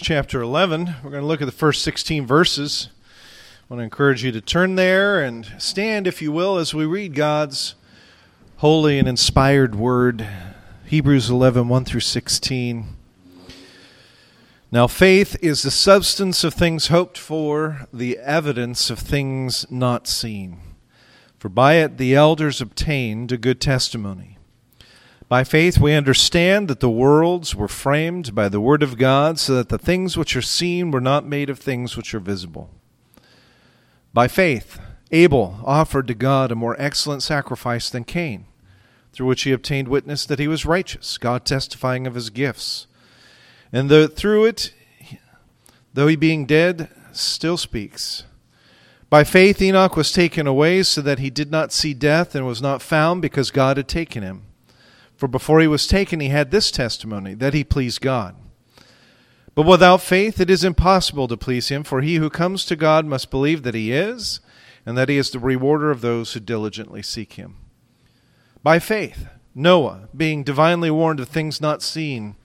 chapter 11. We're going to look at the first 16 verses. I want to encourage you to turn there and stand, if you will, as we read God's holy and inspired word. Hebrews 11, 1 through 16. Now, faith is the substance of things hoped for, the evidence of things not seen. For by it the elders obtained a good testimony. By faith, we understand that the worlds were framed by the Word of God, so that the things which are seen were not made of things which are visible. By faith, Abel offered to God a more excellent sacrifice than Cain, through which he obtained witness that he was righteous, God testifying of his gifts. And the, through it, though he being dead, still speaks. By faith, Enoch was taken away so that he did not see death and was not found because God had taken him. For before he was taken, he had this testimony that he pleased God. But without faith, it is impossible to please him, for he who comes to God must believe that he is, and that he is the rewarder of those who diligently seek him. By faith, Noah, being divinely warned of things not seen,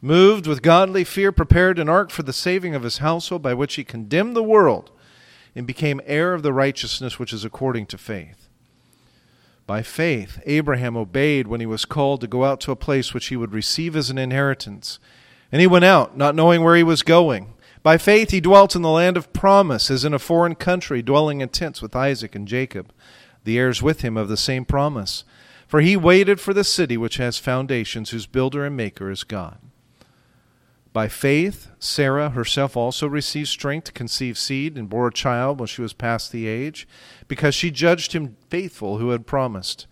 moved with godly fear, prepared an ark for the saving of his household, by which he condemned the world and became heir of the righteousness which is according to faith. By faith, Abraham obeyed when he was called to go out to a place which he would receive as an inheritance. And he went out, not knowing where he was going. By faith, he dwelt in the land of promise, as in a foreign country, dwelling in tents with Isaac and Jacob, the heirs with him of the same promise. For he waited for the city which has foundations, whose builder and maker is God. By faith, Sarah herself also received strength to conceive seed and bore a child when she was past the age, because she judged him faithful who had promised.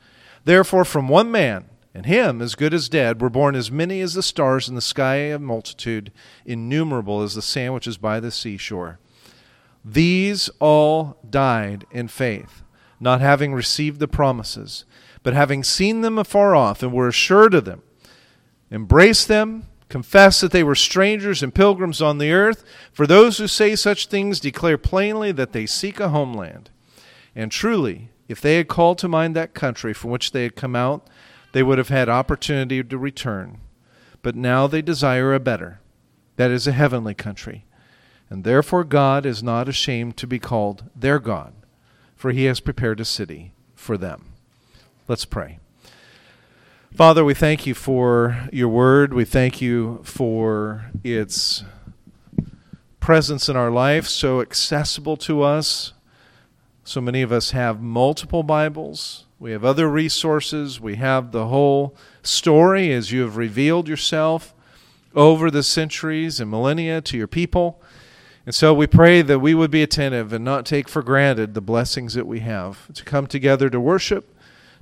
Therefore, from one man, and him as good as dead, were born as many as the stars in the sky, a multitude innumerable as the sand which is by the seashore. These all died in faith, not having received the promises, but having seen them afar off, and were assured of them, embraced them, confess that they were strangers and pilgrims on the earth. For those who say such things declare plainly that they seek a homeland. And truly, if they had called to mind that country from which they had come out, they would have had opportunity to return. But now they desire a better, that is, a heavenly country. And therefore God is not ashamed to be called their God, for he has prepared a city for them. Let's pray. Father, we thank you for your word. We thank you for its presence in our life, so accessible to us. So many of us have multiple Bibles. We have other resources. We have the whole story as you have revealed yourself over the centuries and millennia to your people. And so we pray that we would be attentive and not take for granted the blessings that we have to come together to worship,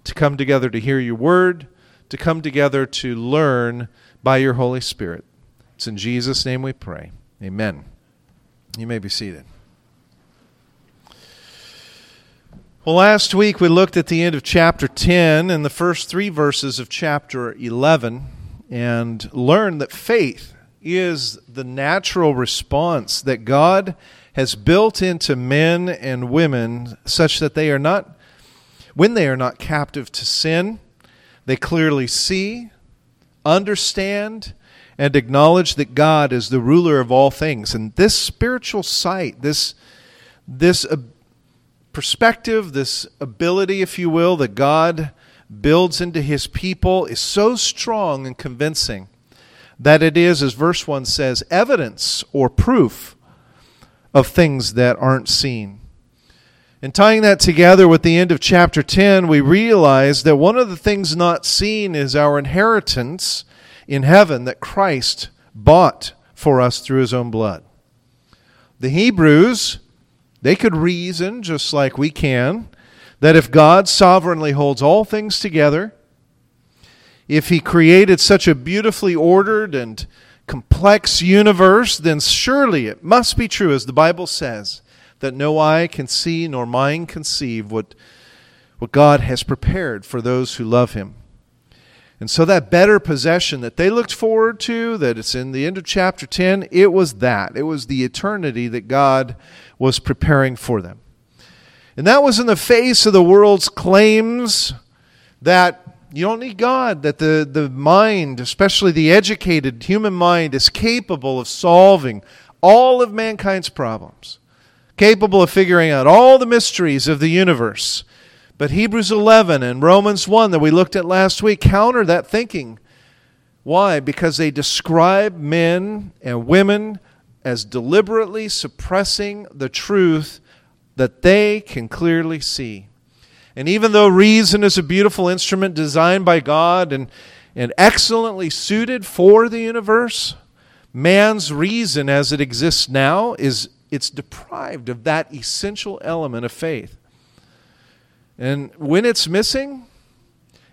to come together to hear your word to come together to learn by your Holy Spirit. It's in Jesus' name we pray. Amen. You may be seated. Well, last week we looked at the end of chapter 10 and the first three verses of chapter 11 and learned that faith is the natural response that God has built into men and women such that they are not, when they are not captive to sin, they clearly see, understand, and acknowledge that God is the ruler of all things. And this spiritual sight, this, this perspective, this ability, if you will, that God builds into his people is so strong and convincing that it is, as verse 1 says, evidence or proof of things that aren't seen. And tying that together with the end of chapter 10, we realize that one of the things not seen is our inheritance in heaven that Christ bought for us through his own blood. The Hebrews, they could reason, just like we can, that if God sovereignly holds all things together, if he created such a beautifully ordered and complex universe, then surely it must be true, as the Bible says, that no eye can see nor mind conceive what, what God has prepared for those who love Him. And so, that better possession that they looked forward to, that it's in the end of chapter 10, it was that. It was the eternity that God was preparing for them. And that was in the face of the world's claims that You don't need God. That the, the mind, especially the educated human mind, is capable of solving all of mankind's problems, capable of figuring out all the mysteries of the universe. But Hebrews 11 and Romans 1 that we looked at last week counter that thinking. Why? Because they describe men and women as deliberately suppressing the truth that they can clearly see. And even though reason is a beautiful instrument designed by God and, and excellently suited for the universe, man's reason as it exists now is it's deprived of that essential element of faith. And when it's missing,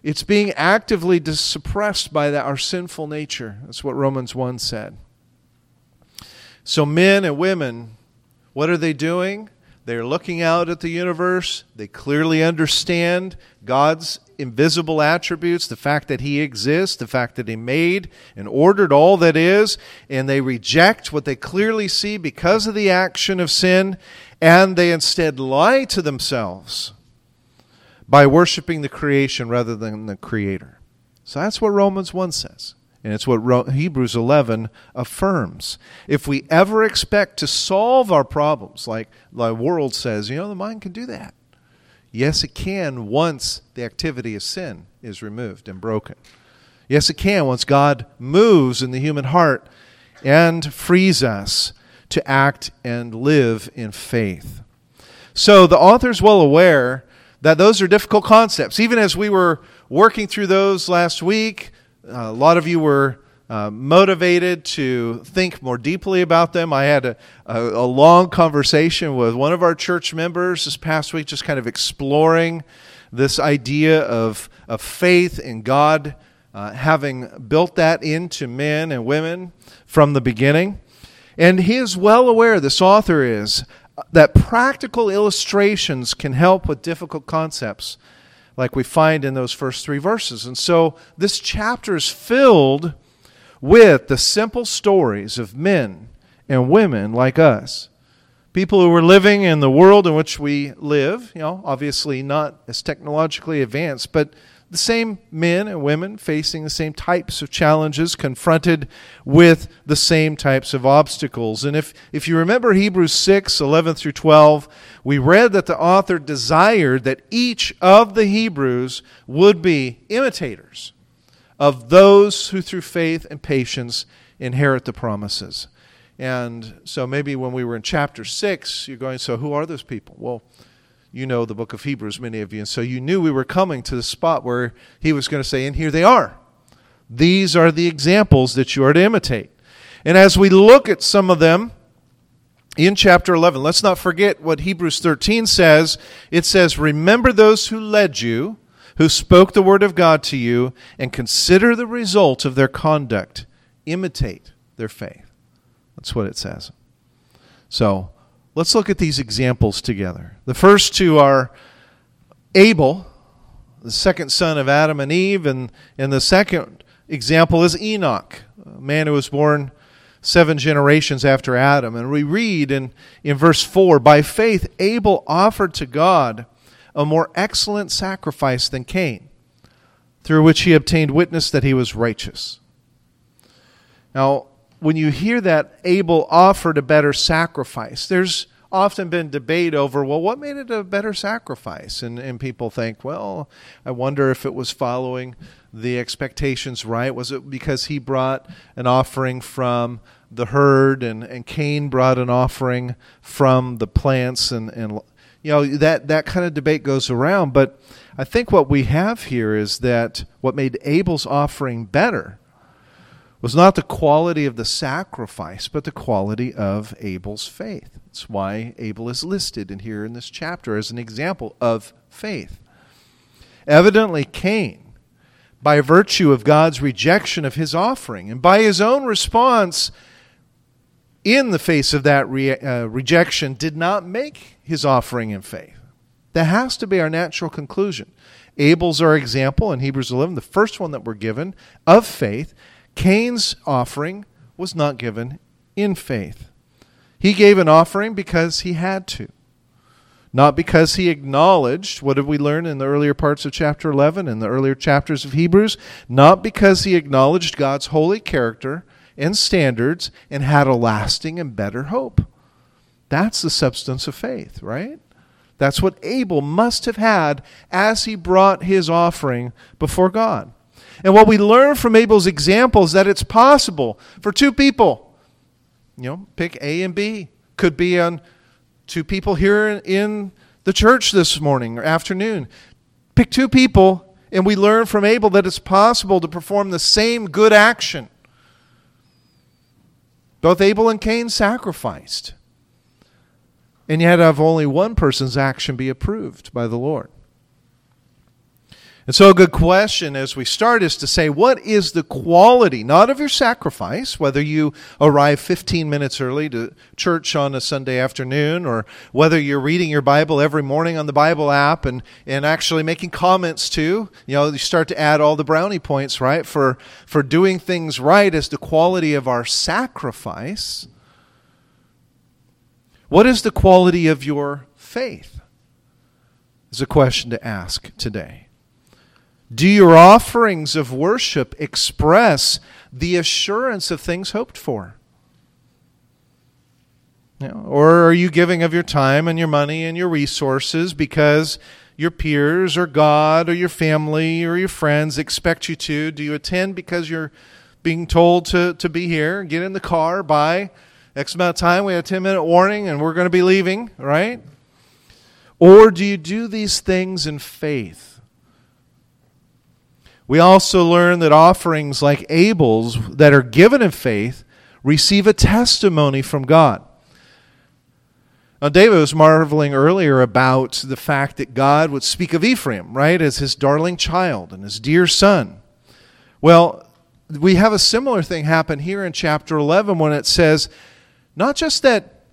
it's being actively suppressed by the, our sinful nature. That's what Romans 1 said. So, men and women, what are they doing? They're looking out at the universe. They clearly understand God's invisible attributes, the fact that He exists, the fact that He made and ordered all that is, and they reject what they clearly see because of the action of sin, and they instead lie to themselves by worshiping the creation rather than the Creator. So that's what Romans 1 says. And it's what Hebrews 11 affirms. If we ever expect to solve our problems, like the world says, you know, the mind can do that. Yes, it can once the activity of sin is removed and broken. Yes, it can once God moves in the human heart and frees us to act and live in faith. So the author is well aware that those are difficult concepts. Even as we were working through those last week, a lot of you were uh, motivated to think more deeply about them. I had a, a, a, long conversation with one of our church members this past week, just kind of exploring this idea of, of faith in God, uh, having built that into men and women from the beginning. And he is well aware, this author is, that practical illustrations can help with difficult concepts like we find in those first three verses. And so this chapter is filled with the simple stories of men and women like us. People who were living in the world in which we live, you know, obviously not as technologically advanced, but the same men and women facing the same types of challenges, confronted with the same types of obstacles. And if, if you remember Hebrews 6 11 through 12, we read that the author desired that each of the Hebrews would be imitators of those who through faith and patience inherit the promises. And so maybe when we were in chapter 6, you're going, so who are those people? Well, you know the book of Hebrews, many of you. And so you knew we were coming to the spot where he was going to say, and here they are. These are the examples that you are to imitate. And as we look at some of them in chapter 11, let's not forget what Hebrews 13 says. It says, Remember those who led you, who spoke the word of God to you, and consider the result of their conduct. Imitate their faith. That's what it says. So, Let's look at these examples together. The first two are Abel, the second son of Adam and Eve, and, and the second example is Enoch, a man who was born seven generations after Adam. And we read in, in verse 4 By faith, Abel offered to God a more excellent sacrifice than Cain, through which he obtained witness that he was righteous. Now, when you hear that Abel offered a better sacrifice, there's often been debate over, well, what made it a better sacrifice? And, and people think, well, I wonder if it was following the expectations right. Was it because he brought an offering from the herd and, and Cain brought an offering from the plants and, and you know that that kind of debate goes around but i think what we have here is that what made abel's offering better was not the quality of the sacrifice, but the quality of Abel's faith. That's why Abel is listed in here in this chapter as an example of faith. Evidently, Cain, by virtue of God's rejection of his offering and by his own response in the face of that re- uh, rejection, did not make his offering in faith. That has to be our natural conclusion. Abel's our example in Hebrews 11, the first one that we're given of faith. Cain's offering was not given in faith. He gave an offering because he had to. Not because he acknowledged, what did we learn in the earlier parts of chapter 11, in the earlier chapters of Hebrews? Not because he acknowledged God's holy character and standards and had a lasting and better hope. That's the substance of faith, right? That's what Abel must have had as he brought his offering before God. And what we learn from Abel's example is that it's possible for two people, you know, pick A and B, could be on two people here in the church this morning or afternoon. Pick two people, and we learn from Abel that it's possible to perform the same good action. Both Abel and Cain sacrificed and yet have only one person's action be approved by the Lord. And so, a good question as we start is to say, what is the quality, not of your sacrifice, whether you arrive 15 minutes early to church on a Sunday afternoon, or whether you're reading your Bible every morning on the Bible app and, and actually making comments too. You know, you start to add all the brownie points, right, for, for doing things right as the quality of our sacrifice. What is the quality of your faith? Is a question to ask today. Do your offerings of worship express the assurance of things hoped for? You know, or are you giving of your time and your money and your resources because your peers or God or your family or your friends expect you to? Do you attend because you're being told to, to be here? Get in the car, by X amount of time, we have a 10 minute warning, and we're going to be leaving, right? Or do you do these things in faith? We also learn that offerings like Abel's that are given in faith receive a testimony from God. Now, David was marveling earlier about the fact that God would speak of Ephraim, right, as his darling child and his dear son. Well, we have a similar thing happen here in chapter 11 when it says not just that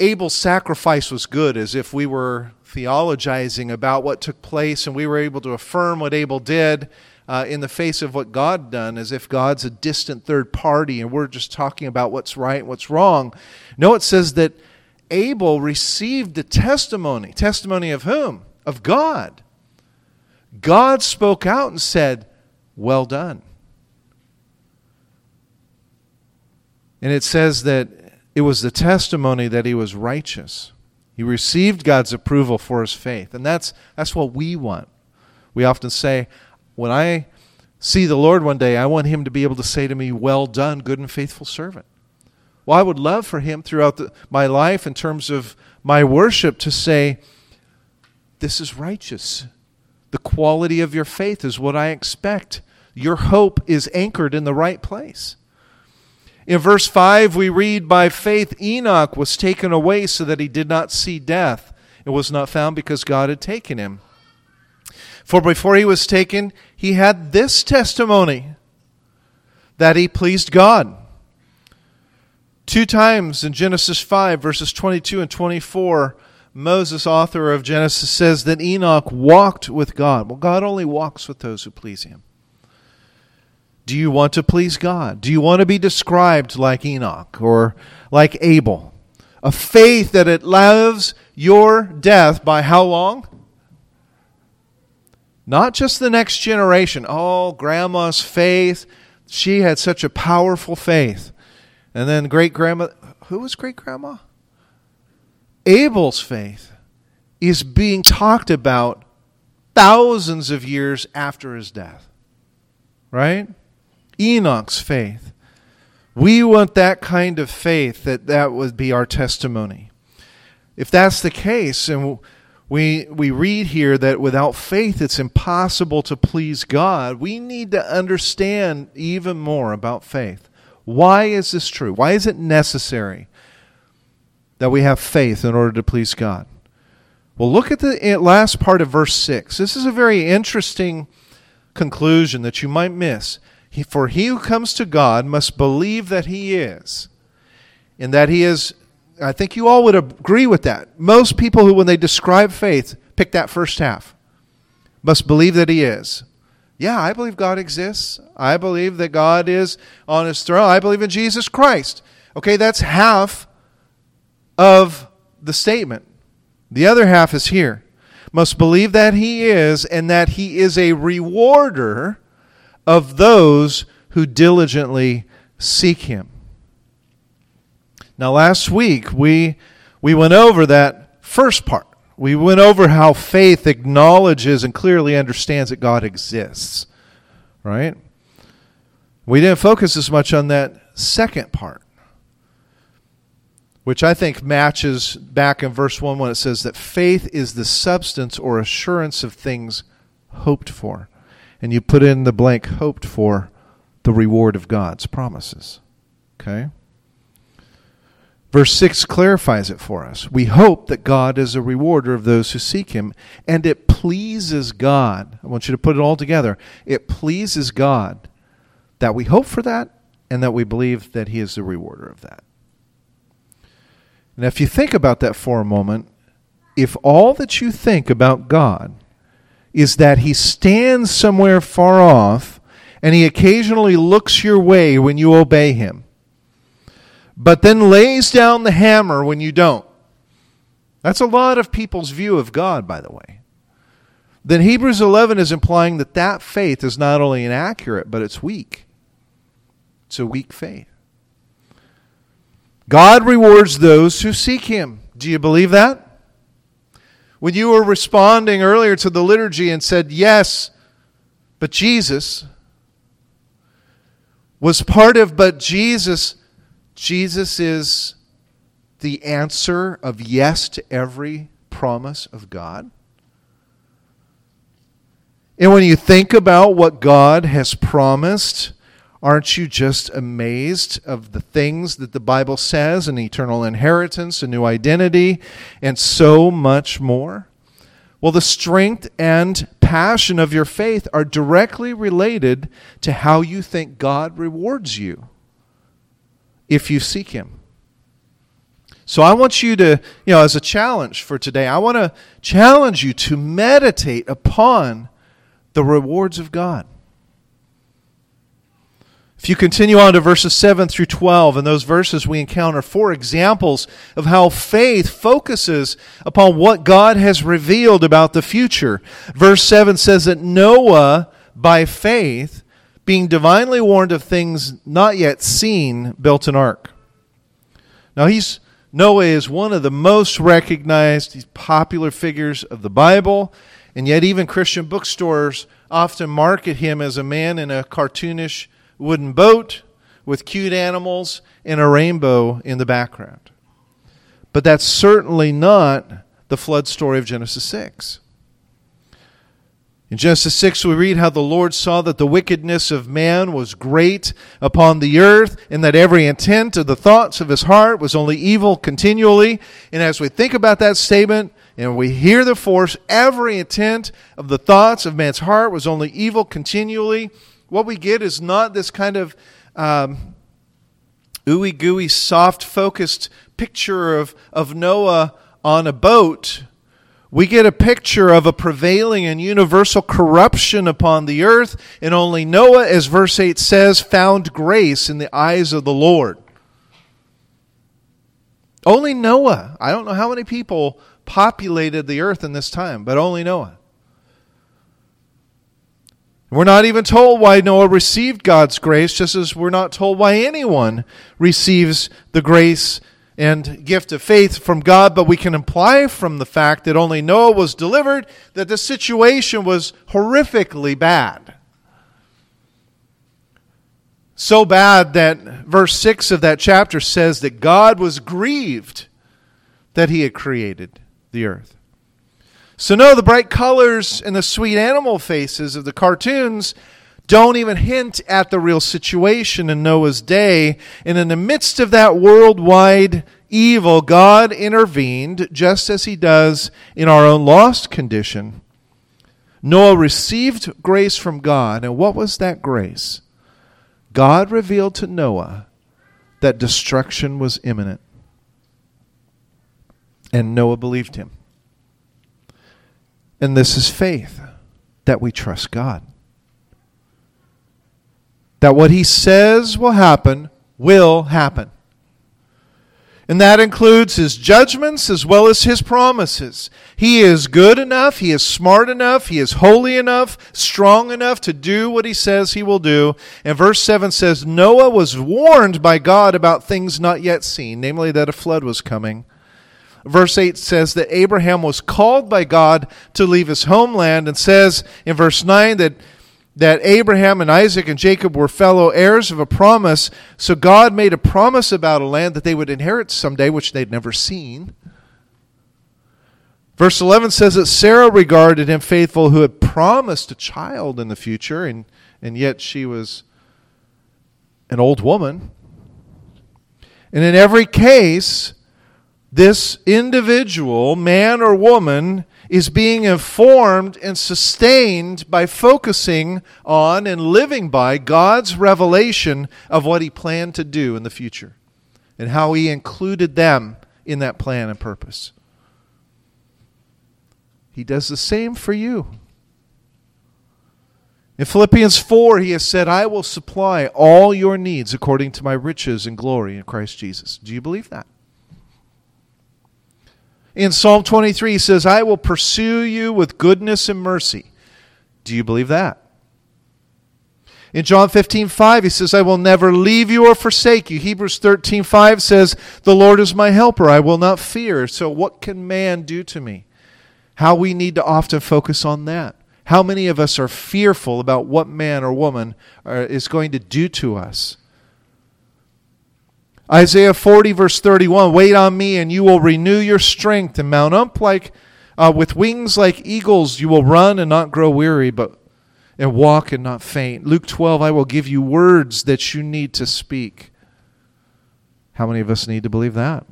Abel's sacrifice was good, as if we were theologizing about what took place and we were able to affirm what Abel did uh, in the face of what God done, as if God's a distant third party and we're just talking about what's right and what's wrong. No, it says that Abel received the testimony. Testimony of whom? Of God. God spoke out and said, Well done. And it says that it was the testimony that he was righteous. He received God's approval for his faith. And that's, that's what we want. We often say, when I see the Lord one day, I want him to be able to say to me, Well done, good and faithful servant. Well, I would love for him throughout the, my life, in terms of my worship, to say, This is righteous. The quality of your faith is what I expect. Your hope is anchored in the right place. In verse 5, we read, By faith Enoch was taken away so that he did not see death. It was not found because God had taken him. For before he was taken, he had this testimony that he pleased God. Two times in Genesis 5, verses 22 and 24, Moses, author of Genesis, says that Enoch walked with God. Well, God only walks with those who please him. Do you want to please God? Do you want to be described like Enoch or like Abel? A faith that it loves your death by how long? Not just the next generation. Oh, grandma's faith. She had such a powerful faith. And then great grandma. Who was great grandma? Abel's faith is being talked about thousands of years after his death. Right? Enoch's faith. We want that kind of faith that that would be our testimony. If that's the case, and we, we read here that without faith it's impossible to please God, we need to understand even more about faith. Why is this true? Why is it necessary that we have faith in order to please God? Well, look at the eh, last part of verse 6. This is a very interesting conclusion that you might miss. For he who comes to God must believe that he is, and that he is. I think you all would agree with that. Most people who, when they describe faith, pick that first half. Must believe that he is. Yeah, I believe God exists. I believe that God is on his throne. I believe in Jesus Christ. Okay, that's half of the statement. The other half is here. Must believe that he is, and that he is a rewarder of those who diligently seek him. Now, last week we, we went over that first part. We went over how faith acknowledges and clearly understands that God exists, right? We didn't focus as much on that second part, which I think matches back in verse 1 when it says that faith is the substance or assurance of things hoped for. And you put in the blank hoped for the reward of God's promises. Okay? Verse 6 clarifies it for us. We hope that God is a rewarder of those who seek him, and it pleases God. I want you to put it all together. It pleases God that we hope for that and that we believe that he is the rewarder of that. Now, if you think about that for a moment, if all that you think about God is that he stands somewhere far off and he occasionally looks your way when you obey him, but then lays down the hammer when you don't. That's a lot of people's view of God, by the way. Then Hebrews 11 is implying that that faith is not only inaccurate, but it's weak. It's a weak faith. God rewards those who seek him. Do you believe that? When you were responding earlier to the liturgy and said, Yes, but Jesus was part of, but Jesus Jesus is the answer of yes to every promise of God. And when you think about what God has promised, aren't you just amazed of the things that the Bible says an eternal inheritance, a new identity, and so much more? Well, the strength and passion of your faith are directly related to how you think God rewards you if you seek Him. So I want you to, you know, as a challenge for today, I want to challenge you to meditate upon the rewards of God. If you continue on to verses 7 through 12, in those verses we encounter four examples of how faith focuses upon what God has revealed about the future. Verse 7 says that Noah, by faith, being divinely warned of things not yet seen, built an ark. Now he's Noah is one of the most recognized popular figures of the Bible, and yet even Christian bookstores often market him as a man in a cartoonish wooden boat with cute animals and a rainbow in the background. But that's certainly not the flood story of Genesis 6. In Genesis 6, we read how the Lord saw that the wickedness of man was great upon the earth, and that every intent of the thoughts of his heart was only evil continually. And as we think about that statement, and we hear the force, every intent of the thoughts of man's heart was only evil continually, what we get is not this kind of um, ooey gooey, soft focused picture of, of Noah on a boat we get a picture of a prevailing and universal corruption upon the earth, and only Noah, as verse 8 says, found grace in the eyes of the Lord. Only Noah. I don't know how many people populated the earth in this time, but only Noah. We're not even told why Noah received God's grace, just as we're not told why anyone receives the grace and gift of faith from God, but we can imply from the fact that only Noah was delivered that the situation was horrifically bad. So bad that verse 6 of that chapter says that God was grieved that he had created the earth. So, no, the bright colors and the sweet animal faces of the cartoons don't even hint at the real situation in Noah's day. And in the midst of that worldwide evil, God intervened just as he does in our own lost condition. Noah received grace from God. And what was that grace? God revealed to Noah that destruction was imminent. And Noah believed him. And this is faith that we trust God that what he says will happen will happen. And that includes his judgments as well as his promises. He is good enough, he is smart enough, he is holy enough, strong enough to do what he says he will do. And verse 7 says Noah was warned by God about things not yet seen, namely that a flood was coming. Verse 8 says that Abraham was called by God to leave his homeland, and says in verse 9 that that Abraham and Isaac and Jacob were fellow heirs of a promise. So God made a promise about a land that they would inherit someday, which they'd never seen. Verse 11 says that Sarah regarded him faithful who had promised a child in the future, and, and yet she was an old woman. And in every case, this individual, man or woman, is being informed and sustained by focusing on and living by God's revelation of what He planned to do in the future and how He included them in that plan and purpose. He does the same for you. In Philippians 4, he has said, I will supply all your needs according to my riches and glory in Christ Jesus. Do you believe that? In Psalm 23, he says, I will pursue you with goodness and mercy. Do you believe that? In John 15, 5, he says, I will never leave you or forsake you. Hebrews 13, 5 says, The Lord is my helper. I will not fear. So, what can man do to me? How we need to often focus on that. How many of us are fearful about what man or woman uh, is going to do to us? Isaiah 40, verse 31 Wait on me, and you will renew your strength and mount up like uh, with wings like eagles. You will run and not grow weary, but and walk and not faint. Luke 12, I will give you words that you need to speak. How many of us need to believe that?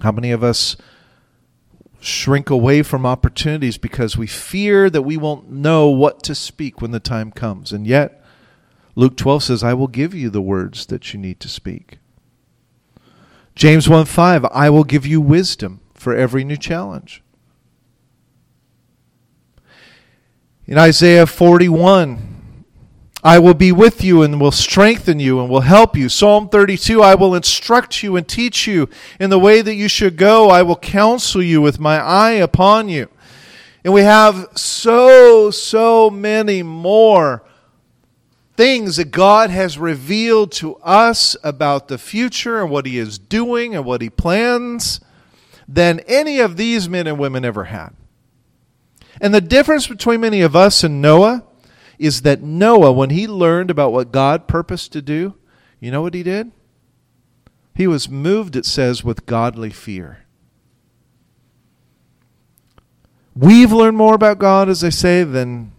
How many of us shrink away from opportunities because we fear that we won't know what to speak when the time comes? And yet, Luke 12 says, I will give you the words that you need to speak. James 1 5, I will give you wisdom for every new challenge. In Isaiah 41, I will be with you and will strengthen you and will help you. Psalm 32, I will instruct you and teach you in the way that you should go. I will counsel you with my eye upon you. And we have so, so many more things that God has revealed to us about the future and what He is doing and what He plans than any of these men and women ever had. And the difference between many of us and Noah is that Noah, when he learned about what God purposed to do, you know what he did? He was moved, it says, with godly fear. We've learned more about God, as I say, than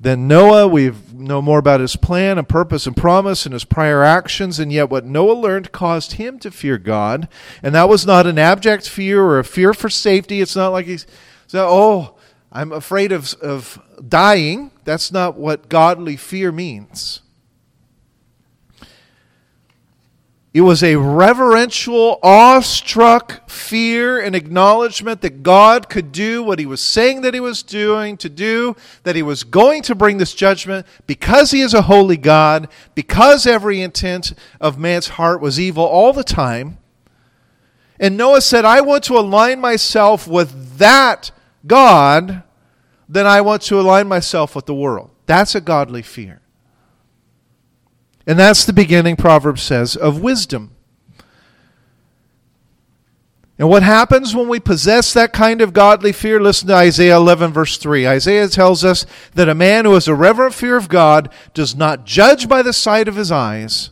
than Noah. We know more about his plan and purpose and promise and his prior actions, and yet what Noah learned caused him to fear God. And that was not an abject fear or a fear for safety. It's not like he's, so, oh, I'm afraid of, of dying. That's not what godly fear means. It was a reverential, awestruck fear and acknowledgement that God could do what he was saying that he was doing to do, that he was going to bring this judgment because he is a holy God, because every intent of man's heart was evil all the time. And Noah said, I want to align myself with that God, then I want to align myself with the world. That's a godly fear. And that's the beginning, Proverbs says, of wisdom. And what happens when we possess that kind of godly fear? Listen to Isaiah 11, verse 3. Isaiah tells us that a man who has a reverent fear of God does not judge by the sight of his eyes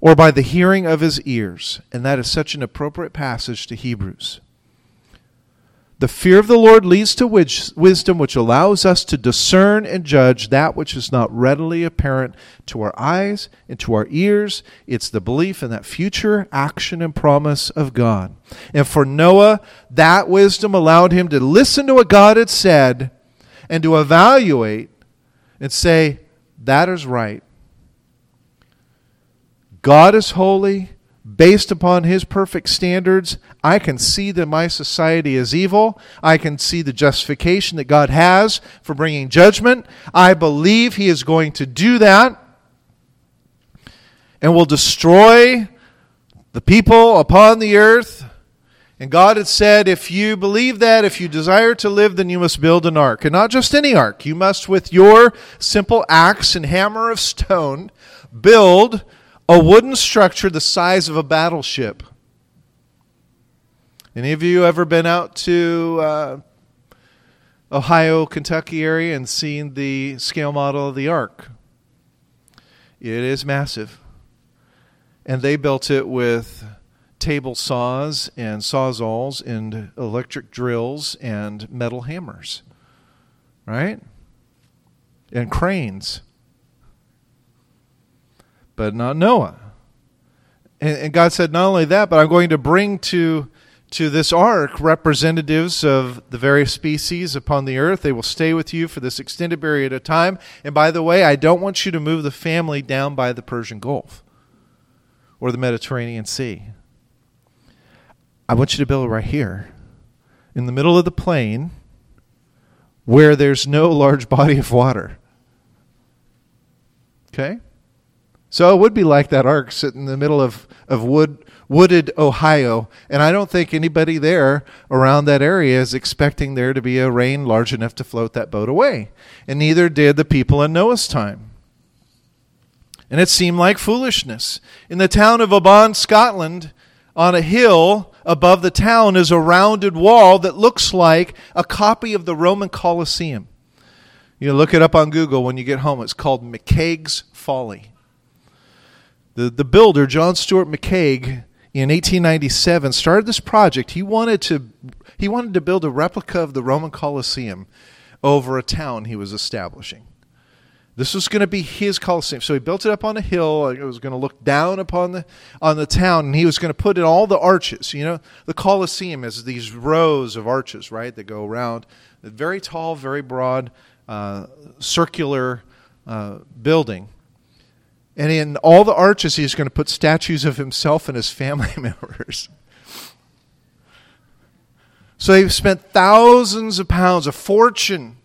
or by the hearing of his ears. And that is such an appropriate passage to Hebrews. The fear of the Lord leads to wisdom, which allows us to discern and judge that which is not readily apparent to our eyes and to our ears. It's the belief in that future action and promise of God. And for Noah, that wisdom allowed him to listen to what God had said and to evaluate and say, that is right. God is holy based upon his perfect standards, I can see that my society is evil. I can see the justification that God has for bringing judgment. I believe he is going to do that and will destroy the people upon the earth. And God had said, if you believe that, if you desire to live, then you must build an ark. And not just any ark. You must, with your simple axe and hammer of stone, build a wooden structure the size of a battleship. Any of you ever been out to uh, Ohio, Kentucky area and seen the scale model of the ark? It is massive. And they built it with table saws and sawzalls and electric drills and metal hammers. Right? And cranes. But not Noah. And, and God said, not only that, but I'm going to bring to to this ark representatives of the various species upon the earth. They will stay with you for this extended period of time. And by the way, I don't want you to move the family down by the Persian Gulf or the Mediterranean Sea. I want you to build right here in the middle of the plain where there's no large body of water. Okay? So it would be like that ark sitting in the middle of, of wood wooded Ohio, and I don't think anybody there around that area is expecting there to be a rain large enough to float that boat away. And neither did the people in Noah's time. And it seemed like foolishness. In the town of Oban, Scotland, on a hill above the town is a rounded wall that looks like a copy of the Roman Colosseum. You look it up on Google when you get home. It's called McCaig's Folly. The, the builder, John Stuart McCaig, in 1897 started this project. He wanted to he wanted to build a replica of the Roman Colosseum over a town he was establishing. This was going to be his Colosseum. So he built it up on a hill. It was going to look down upon the on the town, and he was going to put in all the arches. You know, the Colosseum is these rows of arches, right, that go around. Very tall, very broad, uh, circular uh, building. And in all the arches, he's going to put statues of himself and his family members. So they spent thousands of pounds, a fortune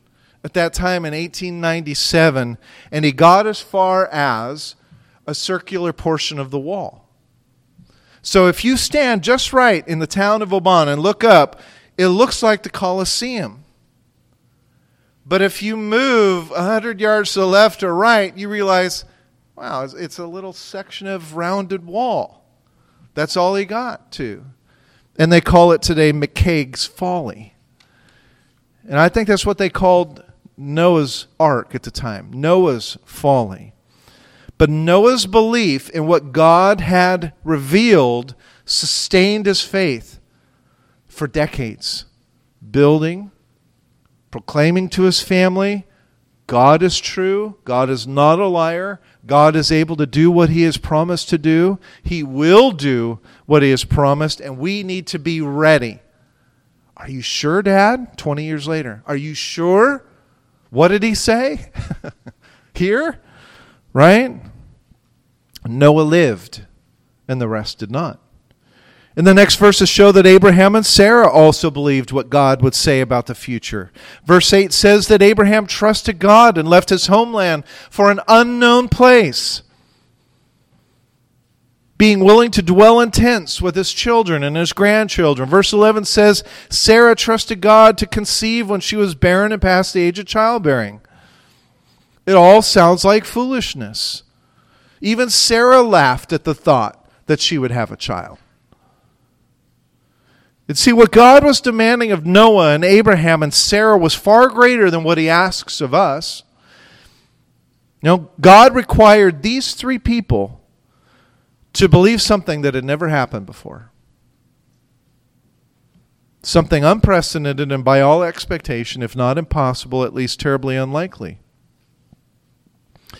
at that time in 1897, and he got as far as a circular portion of the wall. So if you stand just right in the town of Oban and look up, it looks like the Colosseum. But if you move 100 yards to the left or right, you realize Wow, it's, a little section of rounded wall. That's all he got to. And they call it today McCaig's Folly. And I think that's what they called Noah's Ark at the time Noah's Folly. But Noah's belief in what God had revealed sustained his faith for decades, building, proclaiming to his family God is true, God is not a liar, God is able to do what He has promised to do. He will do what He has promised, and we need to be ready. Are you sure, Dad? 20 years later. Are you sure? What did He say? Here? Right? Noah lived, and the rest did not. And the next verses show that Abraham and Sarah also believed what God would say about the future. Verse 8 says that Abraham trusted God and left his homeland for an unknown place, being willing to dwell in tents with his children and his grandchildren. Verse 11 says Sarah trusted God to conceive when she was barren and past the age of childbearing. It all sounds like foolishness. Even Sarah laughed at the thought that she would have a child. And see, what God was demanding of Noah and Abraham and Sarah was far greater than what he asks of us. You know, God required these three people to believe something that had never happened before. Something unprecedented and by all expectation, if not impossible, at least terribly unlikely.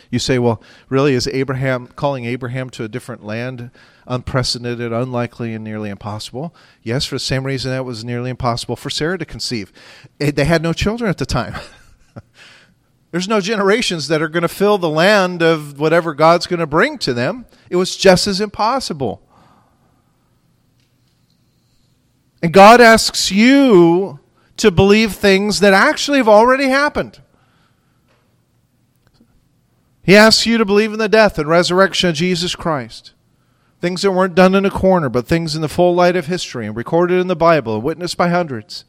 You say, well, really, is Abraham calling Abraham to a different land unprecedented, unlikely, and nearly impossible? Yes, for the same reason that was nearly impossible for Sarah to conceive. It, they had no children at the time. There's no generations that are going to fill the land of whatever God's going to bring to them. It was just as impossible. And God asks you to believe things that actually have already happened. He asks you to believe in the death and resurrection of Jesus Christ. Things that weren't done in a corner, but things in the full light of history and recorded in the Bible and witnessed by hundreds.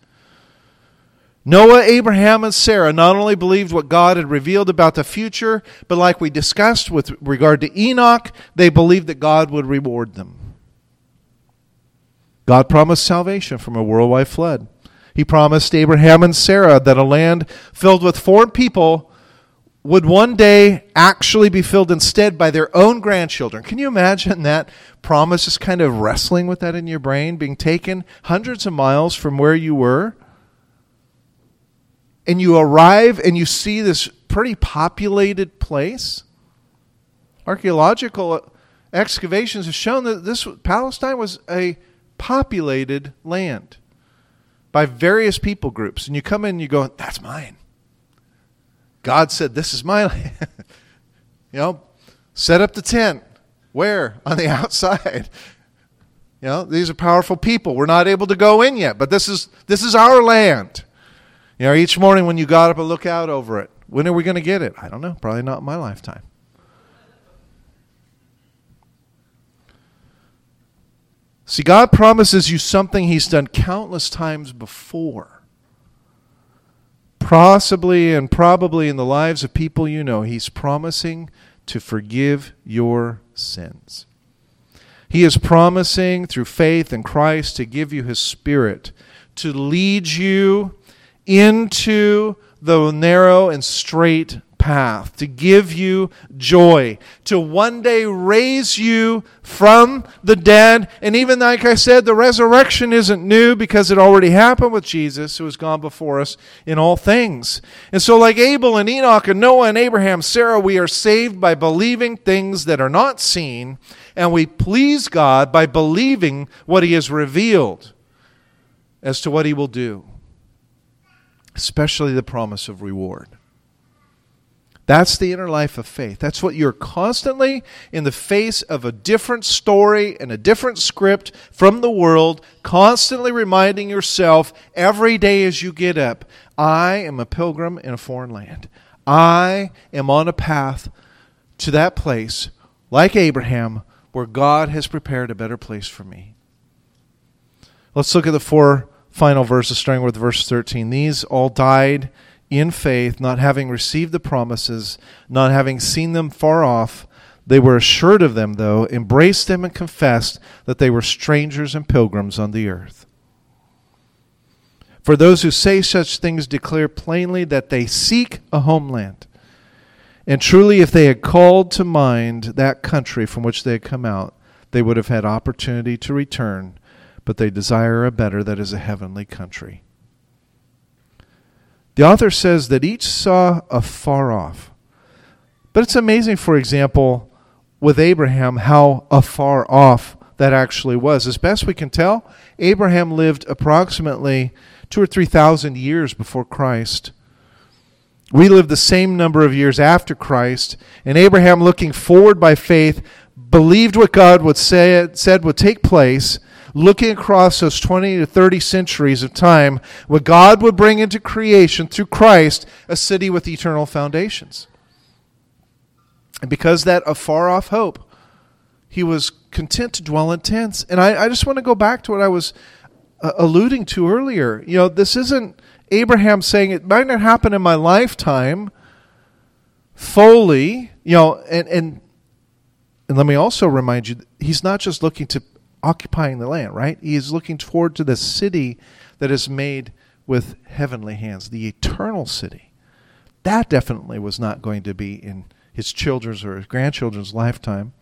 Noah, Abraham, and Sarah not only believed what God had revealed about the future, but like we discussed with regard to Enoch, they believed that God would reward them. God promised salvation from a worldwide flood. He promised Abraham and Sarah that a land filled with foreign people would one day actually be filled instead by their own grandchildren. Can you imagine that promise just kind of wrestling with that in your brain, being taken hundreds of miles from where you were? And you arrive and you see this pretty populated place. Archaeological excavations have shown that this Palestine was a populated land by various people groups. And you come in and you go, that's mine. God said, This is my land. you know, set up the tent. Where? On the outside. You know, these are powerful people. We're not able to go in yet, but this is this is our land. You know, each morning when you got up and look out over it, when are we going to get it? I don't know. Probably not in my lifetime. See, God promises you something He's done countless times before. Possibly and probably in the lives of people you know, He's promising to forgive your sins. He is promising through faith in Christ to give you His Spirit, to lead you into the narrow and straight path, to give you joy, to one day raise you from the dead. And even like I said, the resurrection isn't new because it already happened with Jesus, who has gone before us in all things. And so, like Abel and Enoch and Noah and Abraham, Sarah, we are saved by believing things that are not seen, and we please God by believing what He has revealed as to what He will do, especially the promise of reward. That's the inner life of faith. That's what you're constantly in the face of a different story and a different script from the world, constantly reminding yourself every day as you get up I am a pilgrim in a foreign land. I am on a path to that place, like Abraham, where God has prepared a better place for me. Let's look at the four final verses, starting with verse 13. These all died in faith, not having received the promises, not having seen them far off. They were assured of them, though, embraced them, and confessed that they were strangers and pilgrims on the earth. For those who say such things declare plainly that they seek a homeland. And truly, if they had called to mind that country from which they had come out, they would have had opportunity to return, but they desire a better that is a heavenly country. The author says that each saw afar off. But it's amazing, for example, with Abraham, how afar off that actually was. As best we can tell, Abraham lived approximately two or three thousand years before Christ. We live the same number of years after Christ, and Abraham, looking forward by faith, believed what God would say, said would take place, looking across those 20 to 30 centuries of time, what God would bring into creation through Christ, a city with eternal foundations. And because that afar off hope, he was content to dwell in tents. And I, I just want to go back to what I was uh, alluding to earlier. You know, this isn't Abraham saying it might not happen in my lifetime fully, you know, and, and and let me also remind you, he's not just looking to occupying the land, right? He is looking toward to the city that is made with heavenly hands, the eternal city. That definitely was not going to be in his children's or his grandchildren's lifetime.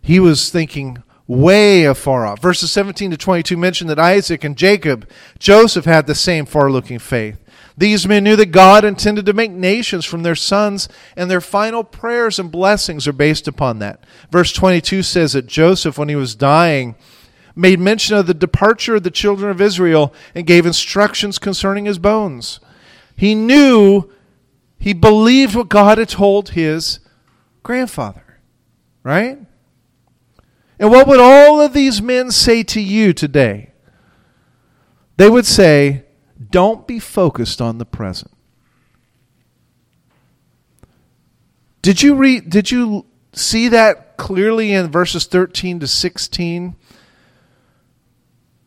He was thinking way afar off. Verses 17 to 22 mention that Isaac and Jacob, Joseph had the same far looking faith. These men knew that God intended to make nations from their sons, and their final prayers and blessings are based upon that. Verse 22 says that Joseph, when he was dying, made mention of the departure of the children of Israel and gave instructions concerning his bones. He knew, he believed what God had told his grandfather, right? And what would all of these men say to you today? They would say, don't be focused on the present. Did you read did you see that clearly in verses 13 to 16.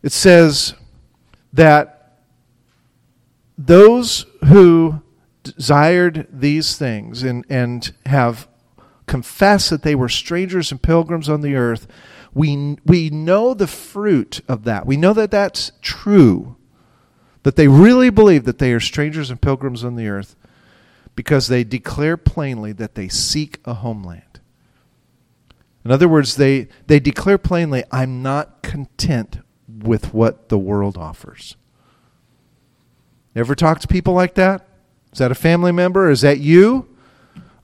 It says that those who desired these things and, and have confessed that they were strangers and pilgrims on the earth, we, we know the fruit of that. We know that that's true, that they really believe that they are strangers and pilgrims on the earth because they declare plainly that they seek a homeland. In other words, they, they declare plainly, I'm not content with what the world offers. Ever talk to people like that? Is that a family member? Is that you?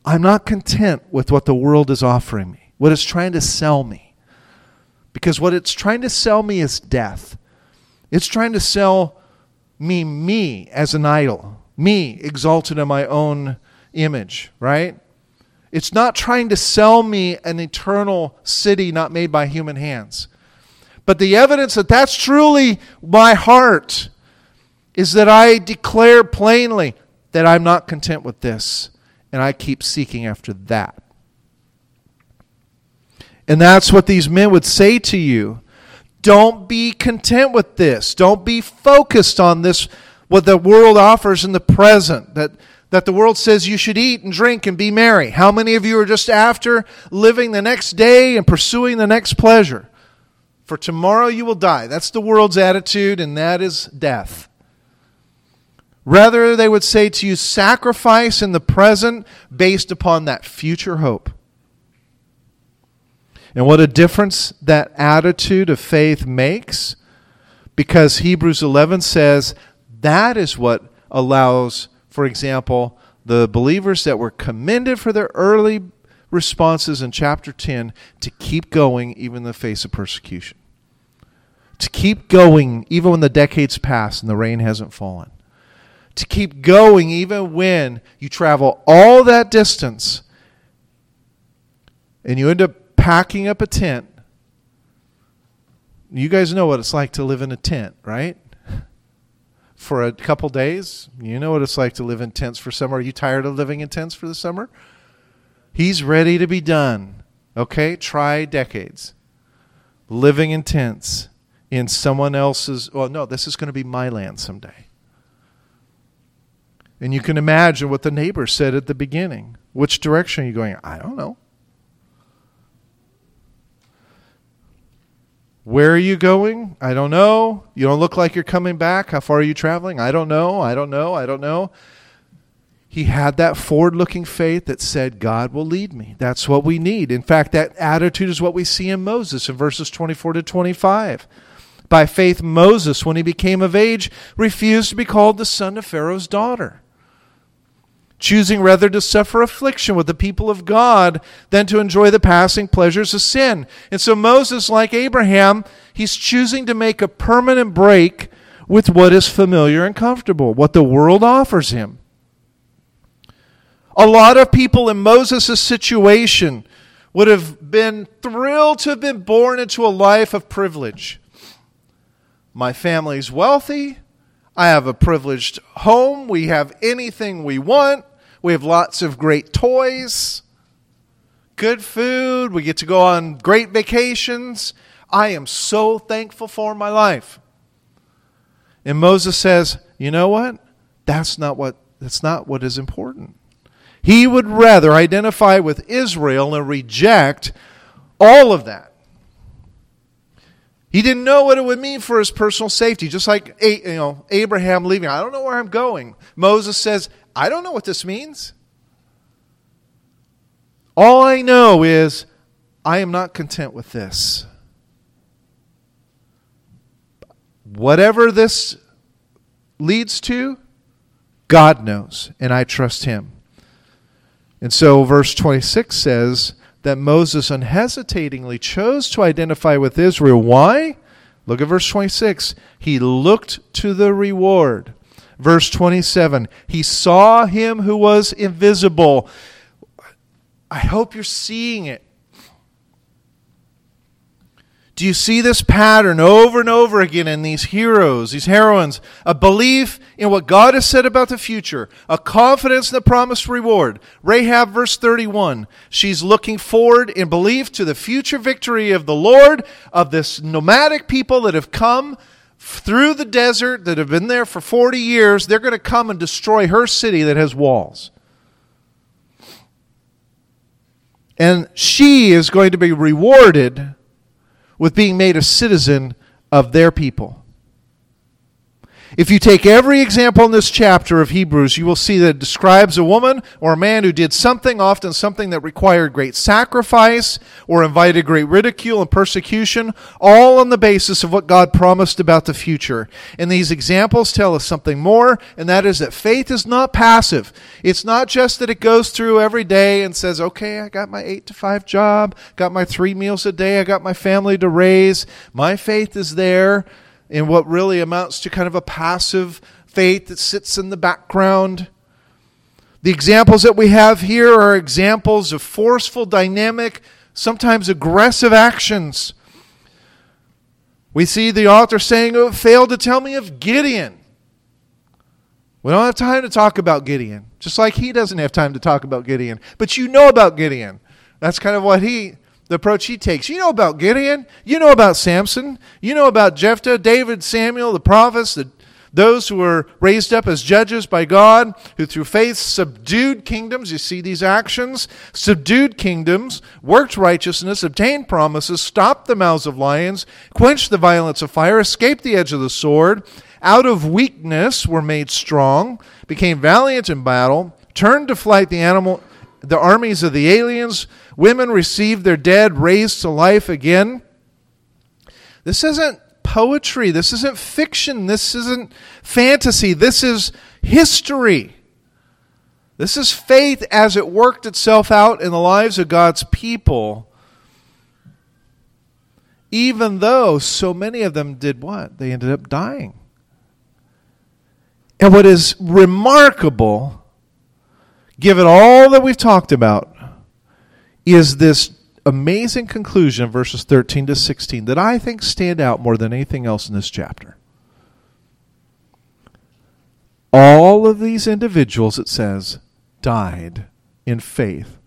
I'm not content with what the world is offering me, what it's trying to sell me. Because what it's trying to sell me is death. It's trying to sell me, me as an idol, me exalted in my own image, right? It's not trying to sell me an eternal city not made by human hands. But the evidence that that's truly my heart is that I declare plainly that I'm not content with this and I keep seeking after that. And that's what these men would say to you. Don't be content with this. Don't be focused on this, what the world offers in the present, that, that the world says you should eat and drink and be merry. How many of you are just after living the next day and pursuing the next pleasure? For tomorrow you will die. That's the world's attitude, and that is death. Rather, they would say to you, sacrifice in the present based upon that future hope. And what a difference that attitude of faith makes, because Hebrews 11 says that is what allows, for example, the believers that were commended for their early responses in chapter 10 to keep going even in the face of persecution. To keep going even when the decades pass and the rain hasn't fallen to keep going even when you travel all that distance and you end up packing up a tent. You guys know what it's like to live in a tent, right? For a couple days. You know what it's like to live in tents for summer. Are you tired of living in tents for the summer? He's ready to be done. Okay? Try decades. Living in tents in someone else's. Well, no, this is going to be my land someday. And you can imagine what the neighbor said at the beginning. Which direction are you going? I don't know. Where are you going? I don't know. You don't look like you're coming back. How far are you traveling? I don't know. I don't know. I don't know. He had that forward looking faith that said, God will lead me. That's what we need. In fact, that attitude is what we see in Moses in verses 24 to 25. By faith, Moses, when he became of age, refused to be called the son of Pharaoh's daughter choosing rather to suffer affliction with the people of God than to enjoy the passing pleasures of sin. And so Moses, like Abraham, he's choosing to make a permanent break with what is familiar and comfortable, what the world offers him. A lot of people in Moses' situation would have been thrilled to have been born into a life of privilege. My family's wealthy. I have a privileged home. We have anything we want. We have lots of great toys, good food. We get to go on great vacations. I am so thankful for my life. And Moses says, "You know what? That's not what that's not what is important." He would rather identify with Israel and reject all of that. He didn't know what it would mean for his personal safety, just like you know Abraham leaving. I don't know where I'm going. Moses says, I don't know what this means. All I know is I am not content with this. Whatever this leads to, God knows, and I trust Him. And so, verse 26 says that Moses unhesitatingly chose to identify with Israel. Why? Look at verse 26. He looked to the reward. Verse 27 He saw him who was invisible. I hope you're seeing it. Do you see this pattern over and over again in these heroes, these heroines? A belief in what God has said about the future, a confidence in the promised reward. Rahab, verse 31, she's looking forward in belief to the future victory of the Lord, of this nomadic people that have come through the desert, that have been there for 40 years. They're going to come and destroy her city that has walls. And she is going to be rewarded with being made a citizen of their people. If you take every example in this chapter of Hebrews, you will see that it describes a woman or a man who did something, often something that required great sacrifice or invited great ridicule and persecution, all on the basis of what God promised about the future. And these examples tell us something more, and that is that faith is not passive. It's not just that it goes through every day and says, okay, I got my eight to five job, got my three meals a day, I got my family to raise. My faith is there in what really amounts to kind of a passive faith that sits in the background. The examples that we have here are examples of forceful, dynamic, sometimes aggressive actions. We see the author saying, oh, failed to tell me of Gideon. We don't have time to talk about Gideon, just like he doesn't have time to talk about Gideon. But you know about Gideon. That's kind of what he the approach he takes. You know about Gideon. You know about Samson. You know about Jephthah, David, Samuel, the prophets, the, those who were raised up as judges by God, who through faith subdued kingdoms. You see these actions? Subdued kingdoms, worked righteousness, obtained promises, stopped the mouths of lions, quenched the violence of fire, escaped the edge of the sword. Out of weakness were made strong, became valiant in battle, turned to flight the animal the armies of the aliens. Women received their dead raised to life again. This isn't poetry. This isn't fiction. This isn't fantasy. This is history. This is faith as it worked itself out in the lives of God's people. Even though so many of them did what? They ended up dying. And what is remarkable given all that we've talked about, is this amazing conclusion verses 13 to 16 that I think stand out more than anything else in this chapter. All of these individuals, it says, died in faith,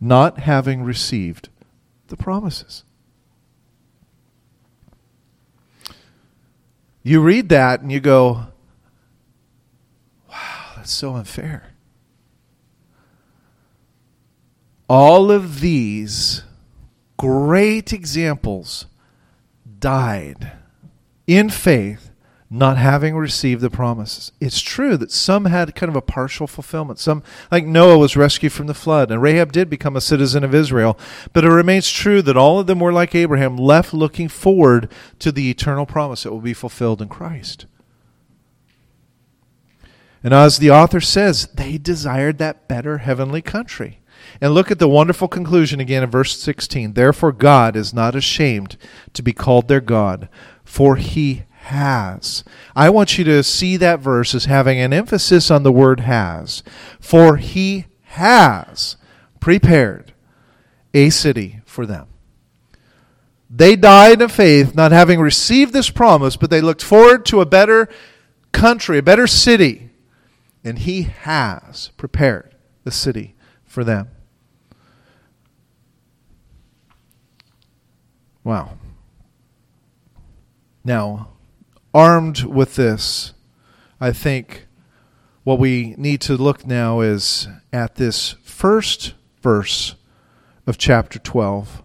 not having received the promises. You read that and you go, wow, that's so unfair. All of these great examples died in faith, not having received the promises. It's true that some had kind of a partial fulfillment. Some, like Noah, was rescued from the flood, and Rahab did become a citizen of Israel. But it remains true that all of them were like Abraham, left looking forward to the eternal promise that will be fulfilled in Christ. And as the author says, they desired that better heavenly country. And look at the wonderful conclusion again in verse 16. Therefore, God is not ashamed to be called their God, for he has. I want you to see that verse as having an emphasis on the word has. For he has prepared a city for them. They died in faith, not having received this promise, but they looked forward to a better country, a better city. And he has prepared the city for them. Wow. Now, armed with this, I think what we need to look now is at this first verse of chapter 12.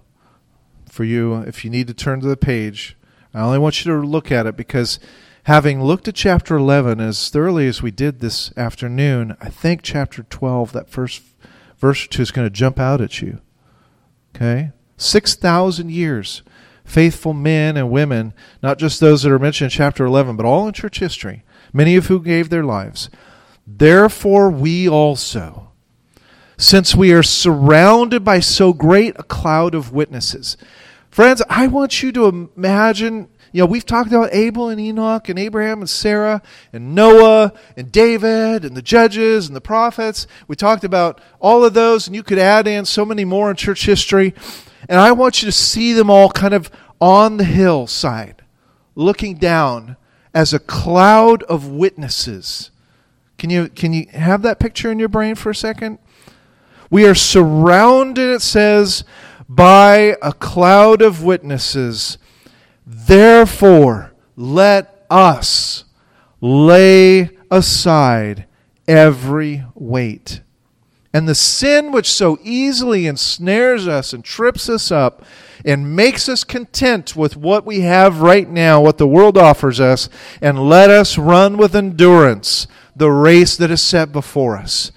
For you, if you need to turn to the page, I only want you to look at it because having looked at chapter 11 as thoroughly as we did this afternoon, I think chapter 12, that first verse or two, is going to jump out at you. Okay? 6,000 years faithful men and women, not just those that are mentioned in chapter 11, but all in church history, many of who gave their lives. Therefore, we also, since we are surrounded by so great a cloud of witnesses. Friends, I want you to imagine you know, we've talked about Abel and Enoch and Abraham and Sarah and Noah and David and the judges and the prophets. We talked about all of those, and you could add in so many more in church history. And I want you to see them all kind of on the hillside, looking down as a cloud of witnesses. Can you, can you have that picture in your brain for a second? We are surrounded, it says, by a cloud of witnesses. Therefore, let us lay aside every weight and the sin which so easily ensnares us and trips us up and makes us content with what we have right now, what the world offers us, and let us run with endurance the race that is set before us.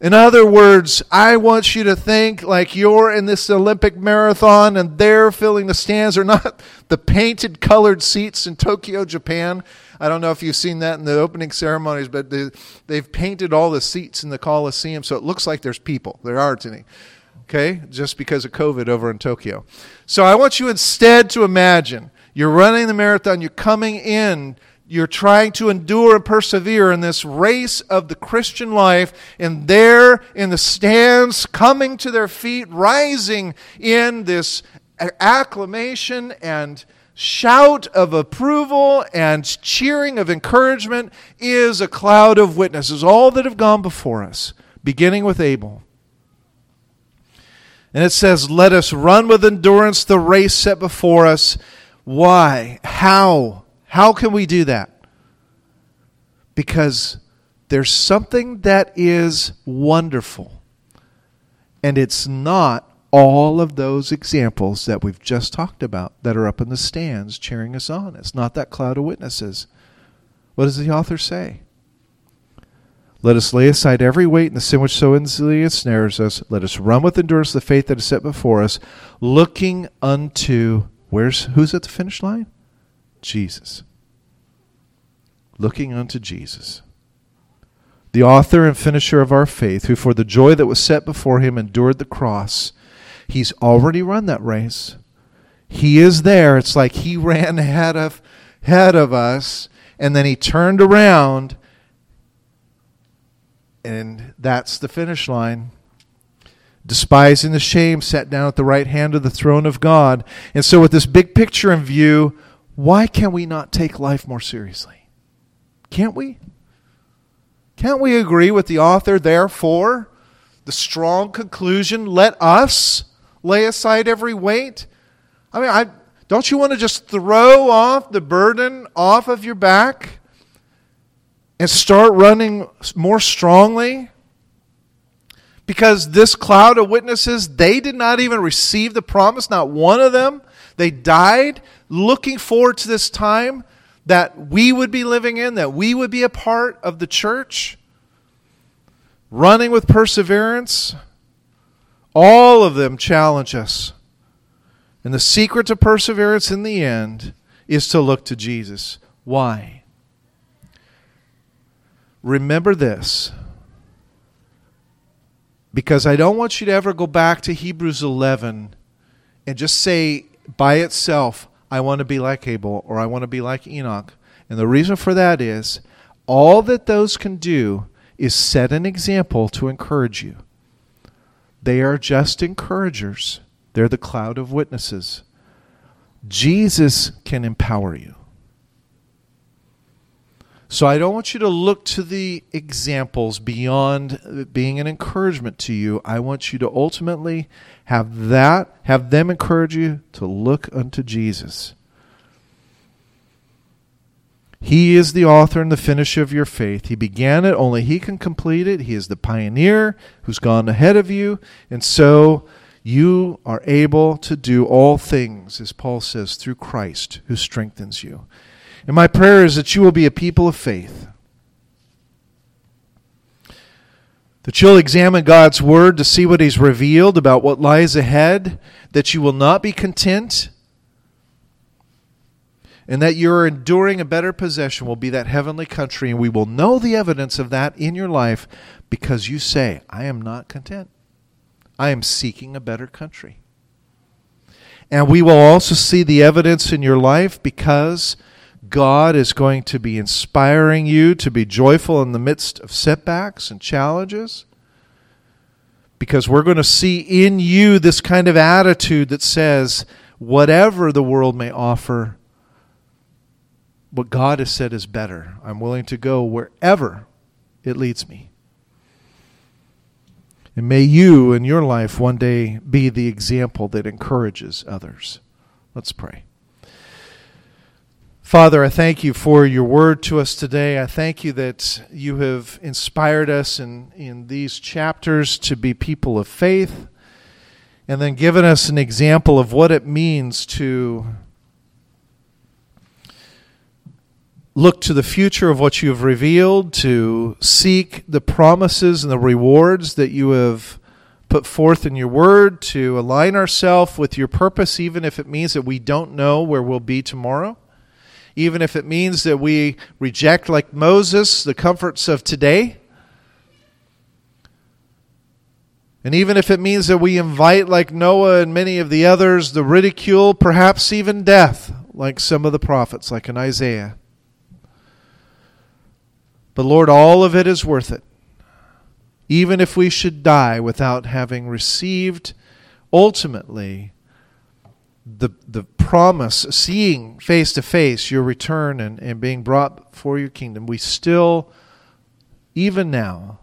In other words, I want you to think like you're in this Olympic marathon and they're filling the stands are not the painted colored seats in Tokyo, Japan. I don't know if you've seen that in the opening ceremonies, but they, have painted all the seats in the Coliseum so it looks like there's people. There aren't any. Okay? Just because of COVID over in Tokyo. So I want you instead to imagine you're running the marathon, you're coming in you're trying to endure and persevere in this race of the Christian life, and there in the stands, coming to their feet, rising in this acclamation and shout of approval and cheering of encouragement, is a cloud of witnesses, all that have gone before us, beginning with Abel. And it says, Let us run with endurance the race set before us. Why? How? How can we do that? Because there's something that is wonderful, and it's not all of those examples that we've just talked about that are up in the stands cheering us on. It's not that cloud of witnesses. What does the author say? Let us lay aside every weight and the sin which so easily ensnares us. Let us run with endurance the faith that is set before us, looking unto where's who's at the finish line? Jesus. Looking unto Jesus, the author and finisher of our faith, who for the joy that was set before him endured the cross. He's already run that race. He is there. It's like he ran ahead of, ahead of us, and then he turned around, and that's the finish line despising the shame, sat down at the right hand of the throne of God. And so, with this big picture in view, why can we not take life more seriously? Can't we? Can't we agree with the author, therefore, the strong conclusion, let us lay aside every weight? I mean, I, don't you want to just throw off the burden off of your back and start running more strongly? Because this cloud of witnesses, they did not even receive the promise, not one of them. They died looking forward to this time that we would be living in, that we would be a part of the church, running with perseverance. All of them challenge us. And the secret to perseverance in the end is to look to Jesus. Why? Remember this. Because I don't want you to ever go back to Hebrews 11 and just say by itself, I want to be like Abel or I want to be like Enoch. And the reason for that is all that those can do is set an example to encourage you. They are just encouragers, they're the cloud of witnesses. Jesus can empower you. So I don't want you to look to the examples beyond uh, being an encouragement to you. I want you to ultimately have that, have them encourage you to look unto Jesus. He is the author and the finisher of your faith. He began it, only He can complete it. He is the pioneer who's gone ahead of you. And so you are able to do all things, as Paul says, through Christ who strengthens you. And my prayer is that you will be a people of faith. That you'll examine God's Word to see what He's revealed about what lies ahead, that you will not be content, and that your enduring a better possession will be that heavenly country, and we will know the evidence of that in your life because you say, I am not content. I am seeking a better country. And we will also see the evidence in your life because God is going to be inspiring you to be joyful in the midst of setbacks and challenges. Because we're going to see in you this kind of attitude that says, whatever the world may offer, what God has said is better. I'm willing to go wherever it leads me. And may you in your life one day be the example that encourages others. Let's pray. Father, I thank you for your word to us today. I thank you that you have inspired us in, in these chapters to be people of faith and then given us an example of what it means to look to the future of what you have revealed, to seek the promises and the rewards that you have put forth in your word, to align ourselves with your purpose, even if it means that we don't know where we'll be tomorrow, even if it means that we reject, like Moses, the comforts of today. And even if it means that we invite, like Noah and many of the others, the ridicule, perhaps even death, like some of the prophets, like in Isaiah. But Lord, all of it is worth it. Even if we should die without having received ultimately the, the promise, seeing face to face your return and, and being brought for your kingdom, we still, even now,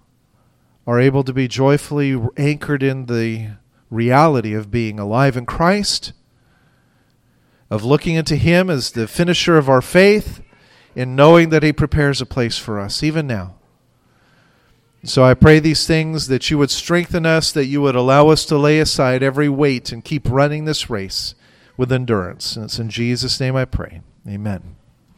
are able to be joyfully anchored in the reality of being alive in Christ, of looking into Him as the finisher of our faith in knowing that He prepares a place for us, even now. So I pray these things that you would strengthen us, that you would allow us to lay aside every weight and keep running this race with endurance. And it's in Jesus' name I pray. Amen.